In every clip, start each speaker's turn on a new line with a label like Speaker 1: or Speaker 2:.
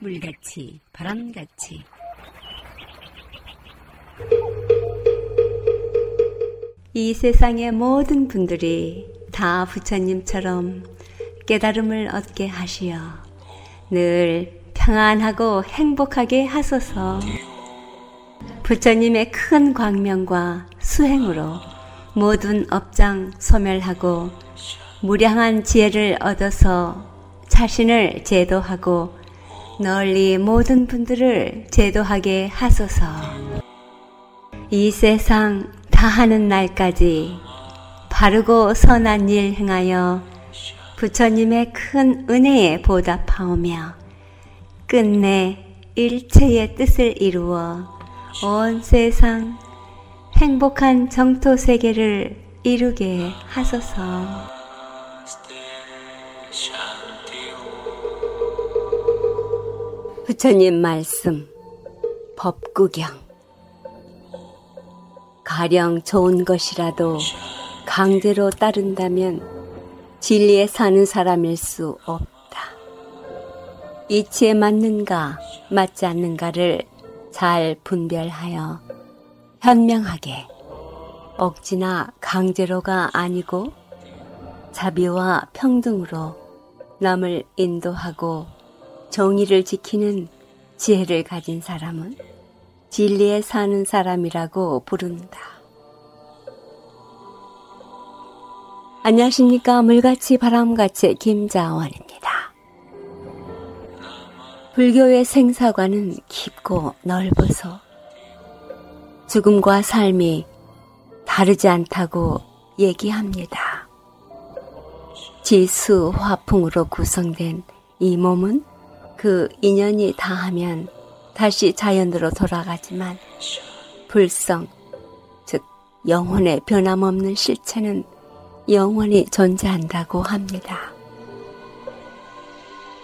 Speaker 1: 물같이 바람같이. 이 세상의 모든 분들이 다 부처님처럼 깨달음을 얻게 하시어 늘 평안하고 행복하게 하소서. 부처님의 큰 광명과 수행으로 모든 업장 소멸하고 무량한 지혜를 얻어서 자신을 제도하고 널리 모든 분들을 제도하게 하소서. 이 세상 다하는 날까지 바르고 선한 일 행하여 부처님의 큰 은혜에 보답하오며 끝내 일체의 뜻을 이루어 온 세상 행복한 정토 세계를 이루게 하소서. 부처님 말씀 법구경 가령 좋은 것이라도 강제로 따른다면 진리에 사는 사람일 수 없다. 이치에 맞는가 맞지 않는가를 잘 분별하여 현명하게 억지나 강제로가 아니고 자비와 평등으로 남을 인도하고 정의를 지키는 지혜를 가진 사람은 진리에 사는 사람이라고 부른다. 안녕하십니까. 물같이 바람같이 김자원입니다. 불교의 생사관은 깊고 넓어서 죽음과 삶이 다르지 않다고 얘기합니다. 지수 화풍으로 구성된 이 몸은 그 인연이 다하면 다시 자연으로 돌아가지만 불성, 즉 영혼의 변함없는 실체는 영원히 존재한다고 합니다.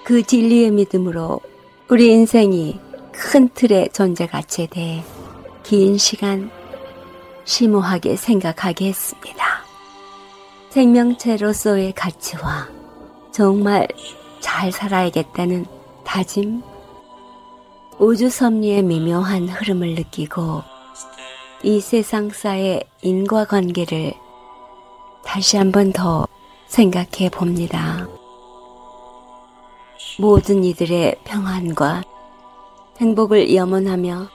Speaker 1: 그 진리의 믿음으로 우리 인생이 큰 틀의 존재 가치에 대해 긴 시간 심오하게 생각하게 했습니다. 생명체로서의 가치와 정말 잘 살아야겠다는 다짐, 우주 섭리의 미묘한 흐름을 느끼고 이 세상사의 인과관계를 다시 한번 더 생각해 봅니다. 모든 이들의 평안과 행복을 염원하며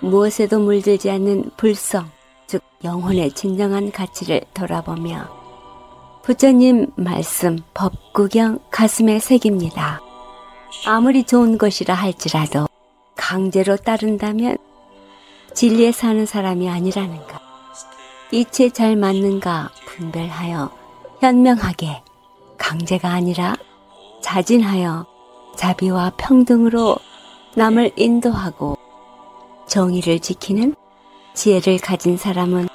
Speaker 1: 무엇에도 물들지 않는 불성, 즉 영혼의 진정한 가치를 돌아보며 부처님 말씀 법구경 가슴에 새깁니다. 아무리 좋은 것이라 할지라도 강제로 따른다면 진리에 사는 사람이 아니라는가. 이치에 잘 맞는가 분별하여 현명하게 강제가 아니라 자진하여 자비와 평등으로 남을 인도하고 정의를 지키는 지혜를 가진 사람은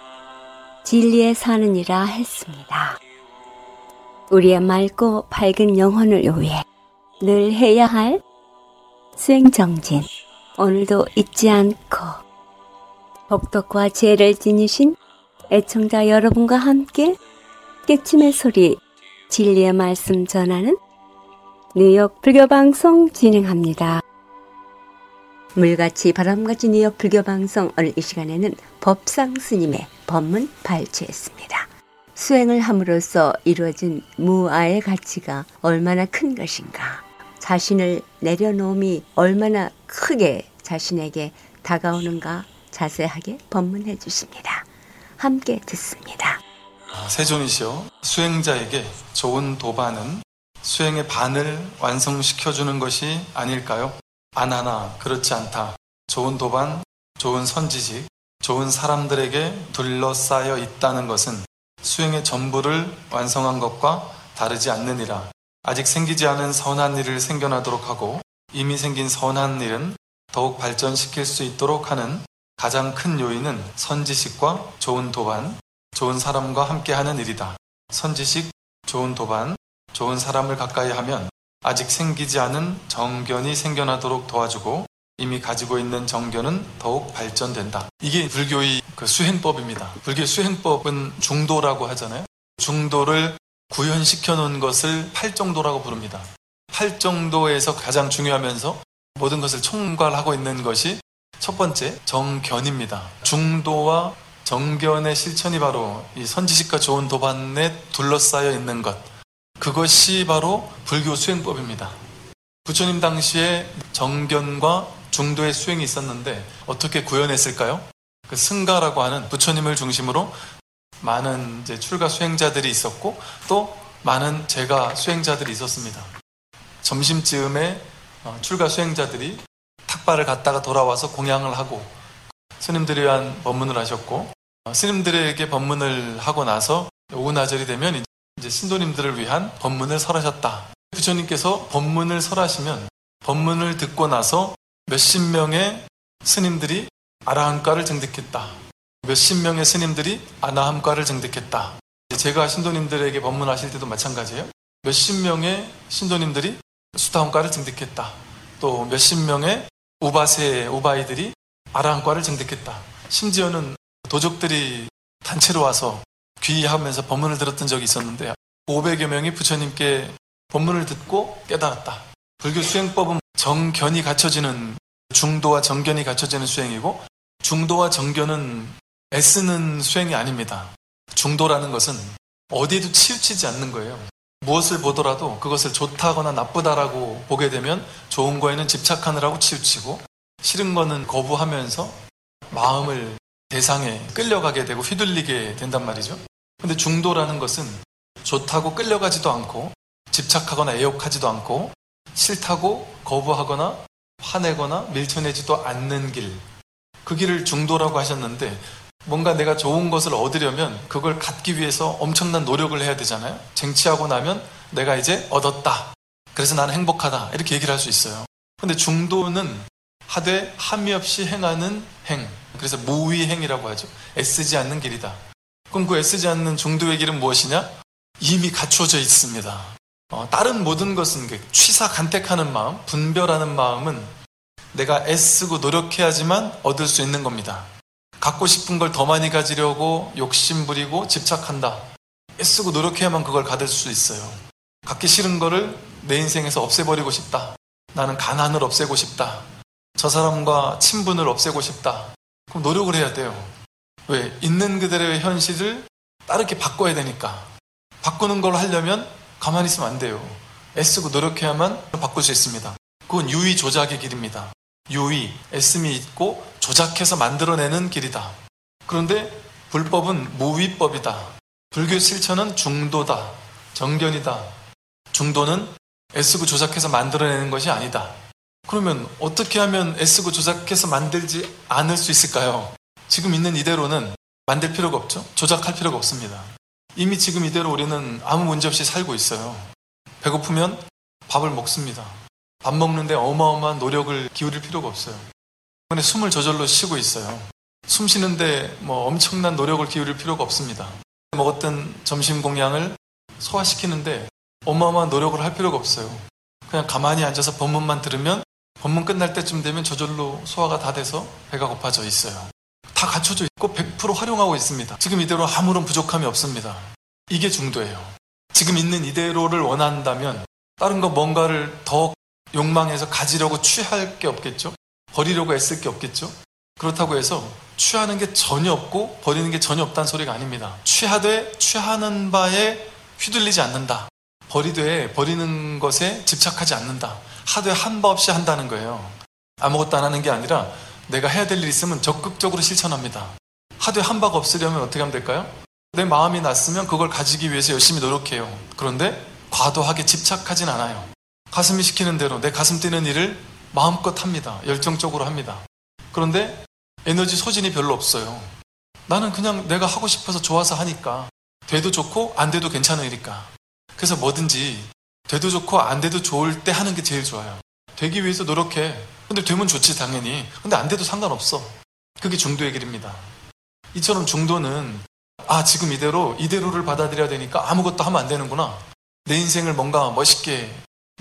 Speaker 1: 진리에 사느니라 했습니다. 우리의 맑고 밝은 영혼을 위해 늘 해야 할 수행정진 오늘도 잊지 않고 복덕과 지혜를 지니신 애청자 여러분과 함께 깨침의 소리 진리의 말씀 전하는 뉴욕 불교 방송 진행합니다. 물같이 바람같이 뉴욕 불교 방송 오늘 이 시간에는 법상 스님의 법문 발췌했습니다. 수행을 함으로써 이루어진 무아의 가치가 얼마나 큰 것인가. 자신을 내려놓음이 얼마나 크게 자신에게 다가오는가 자세하게 법문해 주십니다. 함께 듣습니다.
Speaker 2: 아, 세존이시여 수행자에게 좋은 도반은 수행의 반을 완성시켜 주는 것이 아닐까요? 아나나 그렇지 않다. 좋은 도반, 좋은 선지식, 좋은 사람들에게 둘러싸여 있다는 것은 수행의 전부를 완성한 것과 다르지 않느니라. 아직 생기지 않은 선한 일을 생겨나도록 하고 이미 생긴 선한 일은 더욱 발전시킬 수 있도록 하는 가장 큰 요인은 선지식과 좋은 도반, 좋은 사람과 함께 하는 일이다. 선지식, 좋은 도반, 좋은 사람을 가까이 하면 아직 생기지 않은 정견이 생겨나도록 도와주고 이미 가지고 있는 정견은 더욱 발전된다. 이게 불교의 그 수행법입니다. 불교 수행법은 중도라고 하잖아요. 중도를 구현시켜 놓은 것을 팔정도라고 부릅니다. 팔정도에서 가장 중요하면서 모든 것을 총괄하고 있는 것이 첫 번째 정견입니다. 중도와 정견의 실천이 바로 이 선지식과 좋은 도반에 둘러싸여 있는 것. 그것이 바로 불교 수행법입니다. 부처님 당시에 정견과 중도의 수행이 있었는데 어떻게 구현했을까요? 그 승가라고 하는 부처님을 중심으로 많은 이제 출가 수행자들이 있었고 또 많은 제가 수행자들이 있었습니다. 점심쯤에 어, 출가 수행자들이 탁발을 갔다가 돌아와서 공양을 하고 스님들에 의한 법문을 하셨고 어, 스님들에게 법문을 하고 나서 오후나절이 되면 이제 신도님들을 위한 법문을 설하셨다. 부처님께서 법문을 설하시면 법문을 듣고 나서 몇십 명의 스님들이 아라한과를 증득했다. 몇십 명의 스님들이 아나함과를 증득했다. 제가 신도님들에게 법문하실 때도 마찬가지예요. 몇십 명의 신도님들이 수다함과를 증득했다. 또 몇십 명의 우바세 우바이들이 아라한과를 증득했다. 심지어는 도적들이 단체로 와서 귀하면서 법문을 들었던 적이 있었는데 500여 명이 부처님께 법문을 듣고 깨달았다. 불교 수행법은 정견이 갖춰지는 중도와 정견이 갖춰지는 수행이고 중도와 정견은 애쓰는 수행이 아닙니다. 중도라는 것은 어디에도 치우치지 않는 거예요. 무엇을 보더라도 그것을 좋다거나 나쁘다라고 보게 되면 좋은 거에는 집착하느라고 치우치고 싫은 거는 거부하면서 마음을 대상에 끌려가게 되고 휘둘리게 된단 말이죠. 근데 중도라는 것은 좋다고 끌려가지도 않고 집착하거나 애욕하지도 않고 싫다고 거부하거나 화내거나 밀쳐내지도 않는 길. 그 길을 중도라고 하셨는데 뭔가 내가 좋은 것을 얻으려면 그걸 갖기 위해서 엄청난 노력을 해야 되잖아요. 쟁취하고 나면 내가 이제 얻었다. 그래서 나는 행복하다. 이렇게 얘기를 할 수 있어요. 근데 중도는 하되 함이 없이 행하는 행. 그래서 무위행이라고 하죠. 애쓰지 않는 길이다. 그럼 그 애쓰지 않는 중도의 길은 무엇이냐? 이미 갖춰져 있습니다. 어, 다른 모든 것은 그 취사 간택하는 마음, 분별하는 마음은 내가 애쓰고 노력해야지만 얻을 수 있는 겁니다. 갖고 싶은 걸 더 많이 가지려고 욕심 부리고 집착한다. 애쓰고 노력해야만 그걸 가질 수 있어요. 갖기 싫은 거를 내 인생에서 없애버리고 싶다. 나는 가난을 없애고 싶다. 저 사람과 친분을 없애고 싶다. 그럼 노력을 해야 돼요. 왜? 있는 그대로의 현실을 따르게 바꿔야 되니까. 바꾸는 걸 하려면 가만히 있으면 안 돼요. 애쓰고 노력해야만 바꿀 수 있습니다. 그건 유의 조작의 길입니다. 유의, 애씀이 있고 조작해서 만들어내는 길이다. 그런데 불법은 무위법이다. 불교 실천은 중도다. 정견이다. 중도는 애쓰고 조작해서 만들어내는 것이 아니다. 그러면 어떻게 하면 애쓰고 조작해서 만들지 않을 수 있을까요? 지금 있는 이대로는 만들 필요가 없죠? 조작할 필요가 없습니다. 이미 지금 이대로 우리는 아무 문제 없이 살고 있어요. 배고프면 밥을 먹습니다. 밥 먹는데 어마어마한 노력을 기울일 필요가 없어요. 이번에 숨을 저절로 쉬고 있어요. 숨 쉬는데 뭐 엄청난 노력을 기울일 필요가 없습니다. 먹었던 점심 공양을 소화시키는데 어마어마한 노력을 할 필요가 없어요. 그냥 가만히 앉아서 법문만 들으면 법문 끝날 때쯤 되면 저절로 소화가 다 돼서 배가 고파져 있어요. 다 갖춰져 있고 100% 활용하고 있습니다. 지금 이대로 아무런 부족함이 없습니다. 이게 중도예요. 지금 있는 이대로를 원한다면 다른 거 뭔가를 더 욕망해서 가지려고 취할 게 없겠죠? 버리려고 애쓸 게 없겠죠? 그렇다고 해서 취하는 게 전혀 없고 버리는 게 전혀 없다는 소리가 아닙니다. 취하되 취하는 바에 휘둘리지 않는다. 버리되 버리는 것에 집착하지 않는다. 하되 한 바 없이 한다는 거예요. 아무것도 안 하는 게 아니라 내가 해야 될 일 있으면 적극적으로 실천합니다. 하되 한 바가 없으려면 어떻게 하면 될까요? 내 마음이 났으면 그걸 가지기 위해서 열심히 노력해요. 그런데 과도하게 집착하진 않아요. 가슴이 시키는 대로 내 가슴 뛰는 일을 마음껏 합니다. 열정적으로 합니다. 그런데 에너지 소진이 별로 없어요. 나는 그냥 내가 하고 싶어서 좋아서 하니까 돼도 좋고 안 돼도 괜찮으니까. 그래서 뭐든지 돼도 좋고 안 돼도 좋을 때 하는 게 제일 좋아요. 되기 위해서 노력해. 근데 되면 좋지 당연히. 근데 안 돼도 상관없어. 그게 중도의 길입니다. 이처럼 중도는 아 지금 이대로 이대로를 받아들여야 되니까 아무것도 하면 안 되는구나. 내 인생을 뭔가 멋있게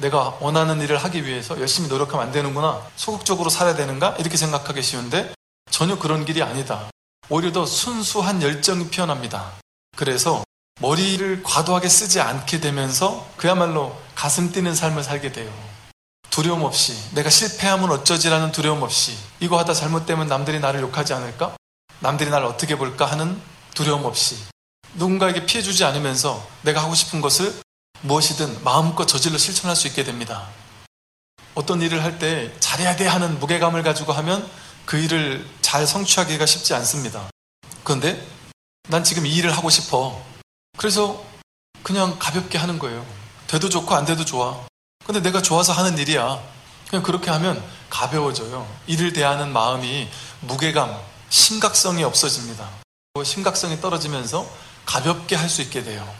Speaker 2: 내가 원하는 일을 하기 위해서 열심히 노력하면 안 되는구나. 소극적으로 살아야 되는가? 이렇게 생각하기 쉬운데 전혀 그런 길이 아니다. 오히려 더 순수한 열정이 피어납니다. 그래서 머리를 과도하게 쓰지 않게 되면서 그야말로 가슴 뛰는 삶을 살게 돼요. 두려움 없이 내가 실패하면 어쩌지라는 두려움 없이 이거 하다 잘못되면 남들이 나를 욕하지 않을까? 남들이 나를 어떻게 볼까 하는 두려움 없이 누군가에게 피해주지 않으면서 내가 하고 싶은 것을 무엇이든 마음껏 저질러 실천할 수 있게 됩니다. 어떤 일을 할 때 잘해야 돼 하는 무게감을 가지고 하면 그 일을 잘 성취하기가 쉽지 않습니다. 그런데 난 지금 이 일을 하고 싶어. 그래서 그냥 가볍게 하는 거예요. 돼도 좋고 안 돼도 좋아. 근데 내가 좋아서 하는 일이야. 그냥 그렇게 하면 가벼워져요. 일을 대하는 마음이 무게감, 심각성이 없어집니다. 심각성이 떨어지면서 가볍게 할 수 있게 돼요.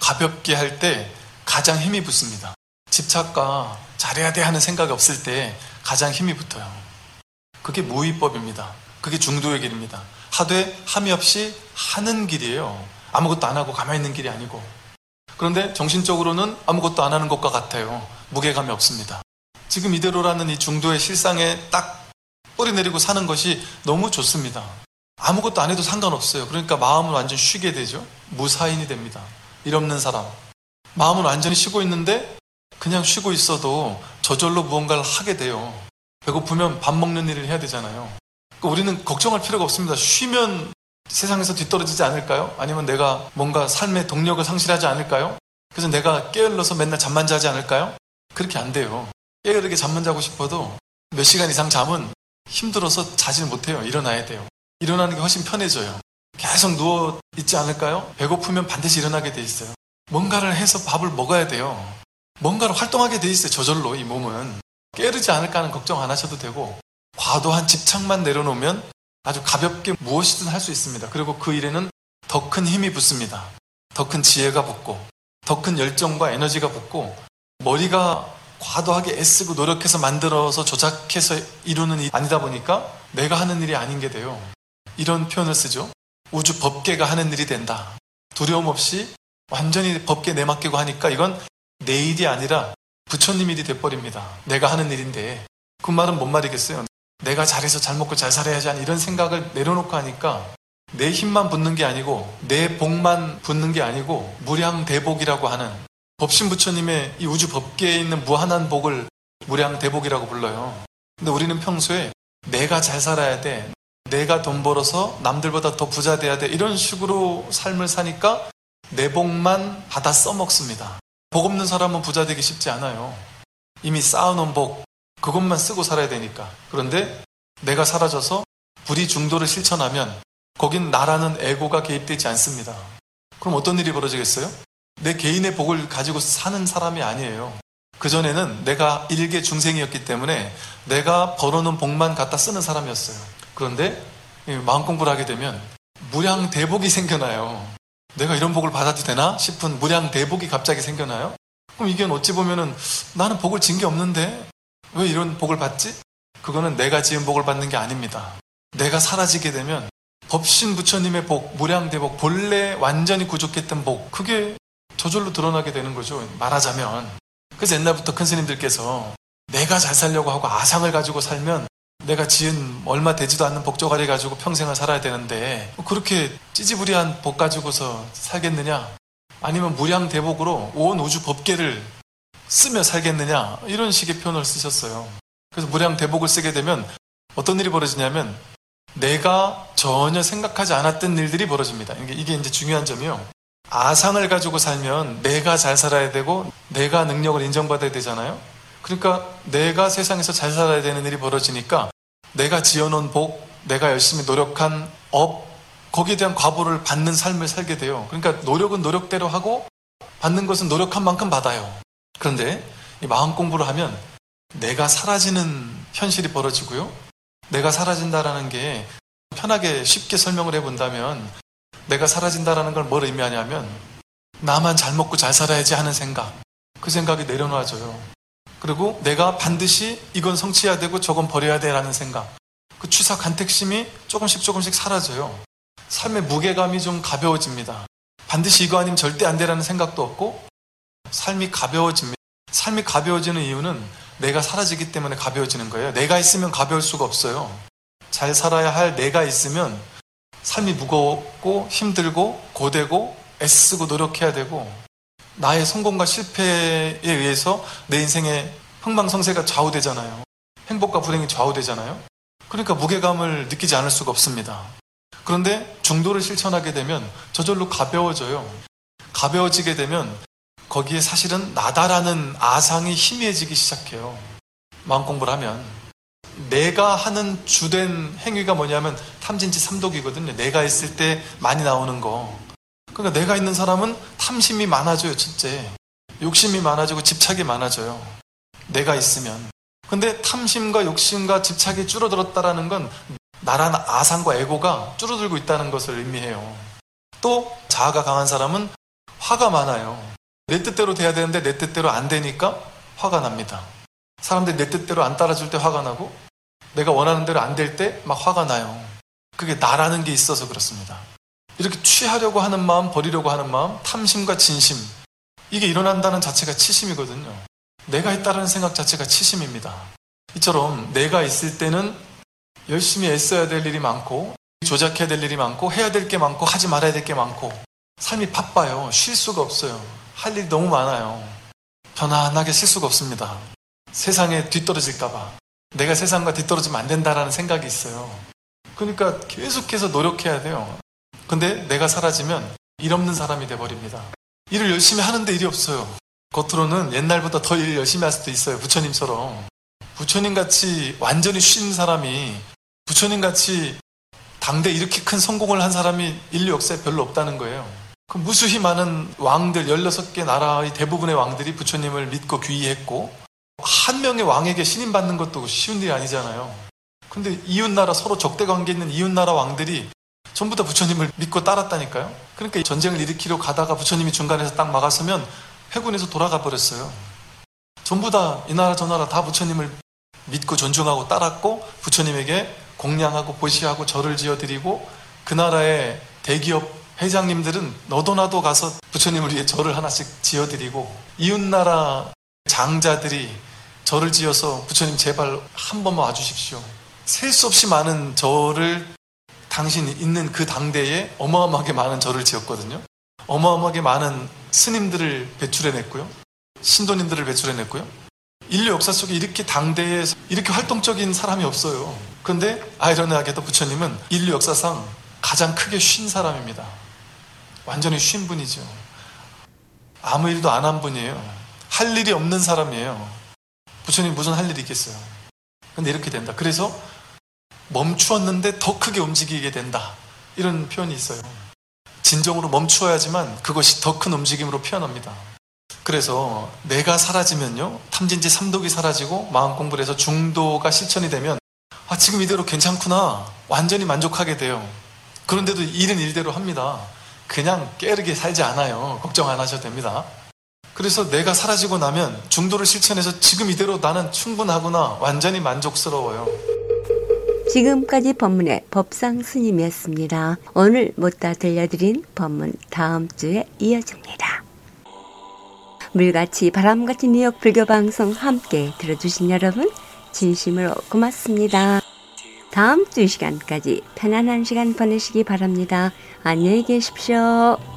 Speaker 2: 가볍게 할 때 가장 힘이 붙습니다. 집착과 잘해야 돼 하는 생각이 없을 때 가장 힘이 붙어요. 그게 무위법입니다. 그게 중도의 길입니다. 하되 함이 없이 하는 길이에요. 아무것도 안 하고 가만히 있는 길이 아니고. 그런데 정신적으로는 아무것도 안 하는 것과 같아요. 무게감이 없습니다. 지금 이대로라는 이 중도의 실상에 딱 뿌리 내리고 사는 것이 너무 좋습니다. 아무것도 안 해도 상관없어요. 그러니까 마음은 완전 쉬게 되죠. 무사인이 됩니다. 일 없는 사람. 마음은 완전히 쉬고 있는데 그냥 쉬고 있어도 저절로 무언가를 하게 돼요. 배고프면 밥 먹는 일을 해야 되잖아요. 그러니까 우리는 걱정할 필요가 없습니다. 쉬면 세상에서 뒤떨어지지 않을까요? 아니면 내가 뭔가 삶의 동력을 상실하지 않을까요? 그래서 내가 깨어들어서 맨날 잠만 자지 않을까요? 그렇게 안 돼요. 깨어르게 잠만 자고 싶어도 몇 시간 이상 잠은 힘들어서 자질 못해요. 일어나야 돼요. 일어나는 게 훨씬 편해져요. 계속 누워 있지 않을까요? 배고프면 반드시 일어나게 돼 있어요. 뭔가를 해서 밥을 먹어야 돼요. 뭔가를 활동하게 돼 있어요. 저절로 이 몸은. 깨르지 않을까 하는 걱정 안 하셔도 되고 과도한 집착만 내려놓으면 아주 가볍게 무엇이든 할 수 있습니다. 그리고 그 일에는 더 큰 힘이 붙습니다. 더 큰 지혜가 붙고, 더 큰 열정과 에너지가 붙고, 머리가 과도하게 애쓰고 노력해서 만들어서 조작해서 이루는 일이 아니다 보니까 내가 하는 일이 아닌 게 돼요. 이런 표현을 쓰죠. 우주 법계가 하는 일이 된다. 두려움 없이 완전히 법계 내맡기고 하니까 이건 내 일이 아니라 부처님 일이 돼버립니다. 내가 하는 일인데 그 말은 뭔 말이겠어요? 내가 잘해서 잘 먹고 잘 살아야지 하는 이런 생각을 내려놓고 하니까 내 힘만 붙는 게 아니고 내 복만 붙는 게 아니고 무량대복이라고 하는 법신 부처님의 이 우주 법계에 있는 무한한 복을 무량대복이라고 불러요. 근데 우리는 평소에 내가 잘 살아야 돼. 내가 돈 벌어서 남들보다 더 부자 돼야 돼. 이런 식으로 삶을 사니까 내 복만 받아 써먹습니다. 복 없는 사람은 부자 되기 쉽지 않아요. 이미 쌓아놓은 복, 그것만 쓰고 살아야 되니까. 그런데 내가 사라져서 불이 중도를 실천하면 거긴 나라는 에고가 개입되지 않습니다. 그럼 어떤 일이 벌어지겠어요? 내 개인의 복을 가지고 사는 사람이 아니에요. 그전에는 내가 일개 중생이었기 때문에 내가 벌어놓은 복만 갖다 쓰는 사람이었어요. 그런데 마음 공부를 하게 되면 무량 대복이 생겨나요. 내가 이런 복을 받아도 되나 싶은 무량 대복이 갑자기 생겨나요. 그럼 이게 어찌 보면은 나는 복을 진 게 없는데 왜 이런 복을 받지? 그거는 내가 지은 복을 받는 게 아닙니다. 내가 사라지게 되면 법신 부처님의 복, 무량대복, 본래 완전히 구족했던 복, 그게 저절로 드러나게 되는 거죠. 말하자면. 그래서 옛날부터 큰 스님들께서 내가 잘 살려고 하고 아상을 가지고 살면 내가 지은 얼마 되지도 않는 복조가리 가지고 평생을 살아야 되는데 그렇게 찌지부리한 복 가지고서 살겠느냐? 아니면 무량 대복으로 온 우주 법계를 쓰며 살겠느냐 이런 식의 표현을 쓰셨어요. 그래서 무량 대복을 쓰게 되면 어떤 일이 벌어지냐면 내가 전혀 생각하지 않았던 일들이 벌어집니다. 이게 이제 중요한 점이요. 아상을 가지고 살면 내가 잘 살아야 되고 내가 능력을 인정받아야 되잖아요. 그러니까 내가 세상에서 잘 살아야 되는 일이 벌어지니까 내가 지어놓은 복, 내가 열심히 노력한 업, 거기에 대한 과보를 받는 삶을 살게 돼요. 그러니까 노력은 노력대로 하고 받는 것은 노력한 만큼 받아요. 그런데 마음 공부를 하면 내가 사라지는 현실이 벌어지고요. 내가 사라진다라는 게 편하게 쉽게 설명을 해본다면 내가 사라진다라는 걸 뭘 의미하냐면 나만 잘 먹고 잘 살아야지 하는 생각. 그 생각이 내려놔져요. 그리고 내가 반드시 이건 성취해야 되고 저건 버려야 돼라는 생각. 그 추사 간택심이 조금씩 조금씩 사라져요. 삶의 무게감이 좀 가벼워집니다. 반드시 이거 아니면 절대 안 되라는 생각도 없고 삶이 가벼워집니다. 삶이 가벼워지는 이유는 내가 사라지기 때문에 가벼워지는 거예요. 내가 있으면 가벼울 수가 없어요. 잘 살아야 할 내가 있으면 삶이 무겁고 힘들고 고되고 애쓰고 노력해야 되고 나의 성공과 실패에 의해서 내 인생의 흥망성쇠가 좌우되잖아요. 행복과 불행이 좌우되잖아요. 그러니까 무게감을 느끼지 않을 수가 없습니다. 그런데 중도를 실천하게 되면 저절로 가벼워져요. 가벼워지게 되면 거기에 사실은 나다라는 아상이 희미해지기 시작해요. 마음 공부를 하면. 내가 하는 주된 행위가 뭐냐면 탐진치 삼독이거든요. 내가 있을 때 많이 나오는 거. 그러니까 내가 있는 사람은 탐심이 많아져요, 첫째. 욕심이 많아지고 집착이 많아져요. 내가 있으면. 근데 탐심과 욕심과 집착이 줄어들었다라는 건 나라는 아상과 에고가 줄어들고 있다는 것을 의미해요. 또 자아가 강한 사람은 화가 많아요. 내 뜻대로 돼야 되는데 내 뜻대로 안 되니까 화가 납니다. 사람들이 내 뜻대로 안 따라줄 때 화가 나고 내가 원하는 대로 안 될 때 막 화가 나요. 그게 나라는 게 있어서 그렇습니다. 이렇게 취하려고 하는 마음, 버리려고 하는 마음, 탐심과 진심. 이게 일어난다는 자체가 치심이거든요. 내가 있다는 생각 자체가 치심입니다. 이처럼 내가 있을 때는 열심히 애써야 될 일이 많고 조작해야 될 일이 많고 해야 될 게 많고 하지 말아야 될 게 많고 삶이 바빠요. 쉴 수가 없어요. 할 일이 너무 많아요. 편안하게 쉴 수가 없습니다. 세상에 뒤떨어질까봐. 내가 세상과 뒤떨어지면 안 된다라는 생각이 있어요. 그러니까 계속해서 노력해야 돼요. 근데 내가 사라지면 일 없는 사람이 돼버립니다. 일을 열심히 하는데 일이 없어요. 겉으로는 옛날보다 더일 열심히 할 수도 있어요. 부처님처럼. 부처님 같이 완전히 쉰 사람이 부처님 같이 당대 이렇게 큰 성공을 한 사람이 인류 역사에 별로 없다는 거예요. 그 무수히 많은 왕들, 16개 나라의 대부분의 왕들이 부처님을 믿고 귀의했고, 한 명의 왕에게 신임받는 것도 쉬운 일이 아니잖아요. 근데 이웃나라, 서로 적대 관계 있는 이웃나라 왕들이 전부 다 부처님을 믿고 따랐다니까요. 그러니까 전쟁을 일으키려 가다가 부처님이 중간에서 딱 막았으면 해군에서 돌아가 버렸어요. 전부 다 이 나라 저 나라 다 부처님을 믿고 존중하고 따랐고 부처님에게 공양하고 보시하고 절을 지어드리고 그 나라의 대기업 회장님들은 너도 나도 가서 부처님을 위해 절을 하나씩 지어드리고 이웃나라 장자들이 절을 지어서 부처님 제발 한 번만 와주십시오. 셀 수 없이 많은 절을 당신 있는 그 당대에 어마어마하게 많은 절을 지었거든요. 어마어마하게 많은 스님들을 배출해냈고요. 신도님들을 배출해냈고요. 인류 역사 속에 이렇게 당대에 이렇게 활동적인 사람이 없어요. 그런데 아이러니하게도 부처님은 인류 역사상 가장 크게 쉰 사람입니다. 완전히 쉰 분이죠. 아무 일도 안 한 분이에요. 할 일이 없는 사람이에요. 부처님 무슨 할 일이 있겠어요. 근데 이렇게 된다. 그래서 멈추었는데 더 크게 움직이게 된다. 이런 표현이 있어요. 진정으로 멈추어야지만 그것이 더 큰 움직임으로 표현합니다. 그래서 내가 사라지면요. 탐진지 삼독이 사라지고 마음 공부를 해서 중도가 실천이 되면 아, 지금 이대로 괜찮구나. 완전히 만족하게 돼요. 그런데도 일은 일대로 합니다. 그냥 깨르게 살지 않아요. 걱정 안 하셔도 됩니다. 그래서 내가 사라지고 나면 중도를 실천해서 지금 이대로 나는 충분하구나. 완전히 만족스러워요.
Speaker 1: 지금까지 법문의 법상 스님이었습니다. 오늘 못다 들려드린 법문 다음 주에 이어집니다. 물같이 바람같이 뉴욕 불교 방송 함께 들어주신 여러분 진심으로 고맙습니다. 다음 주 시간까지 편안한 시간 보내시기 바랍니다. 안녕히 계십시오.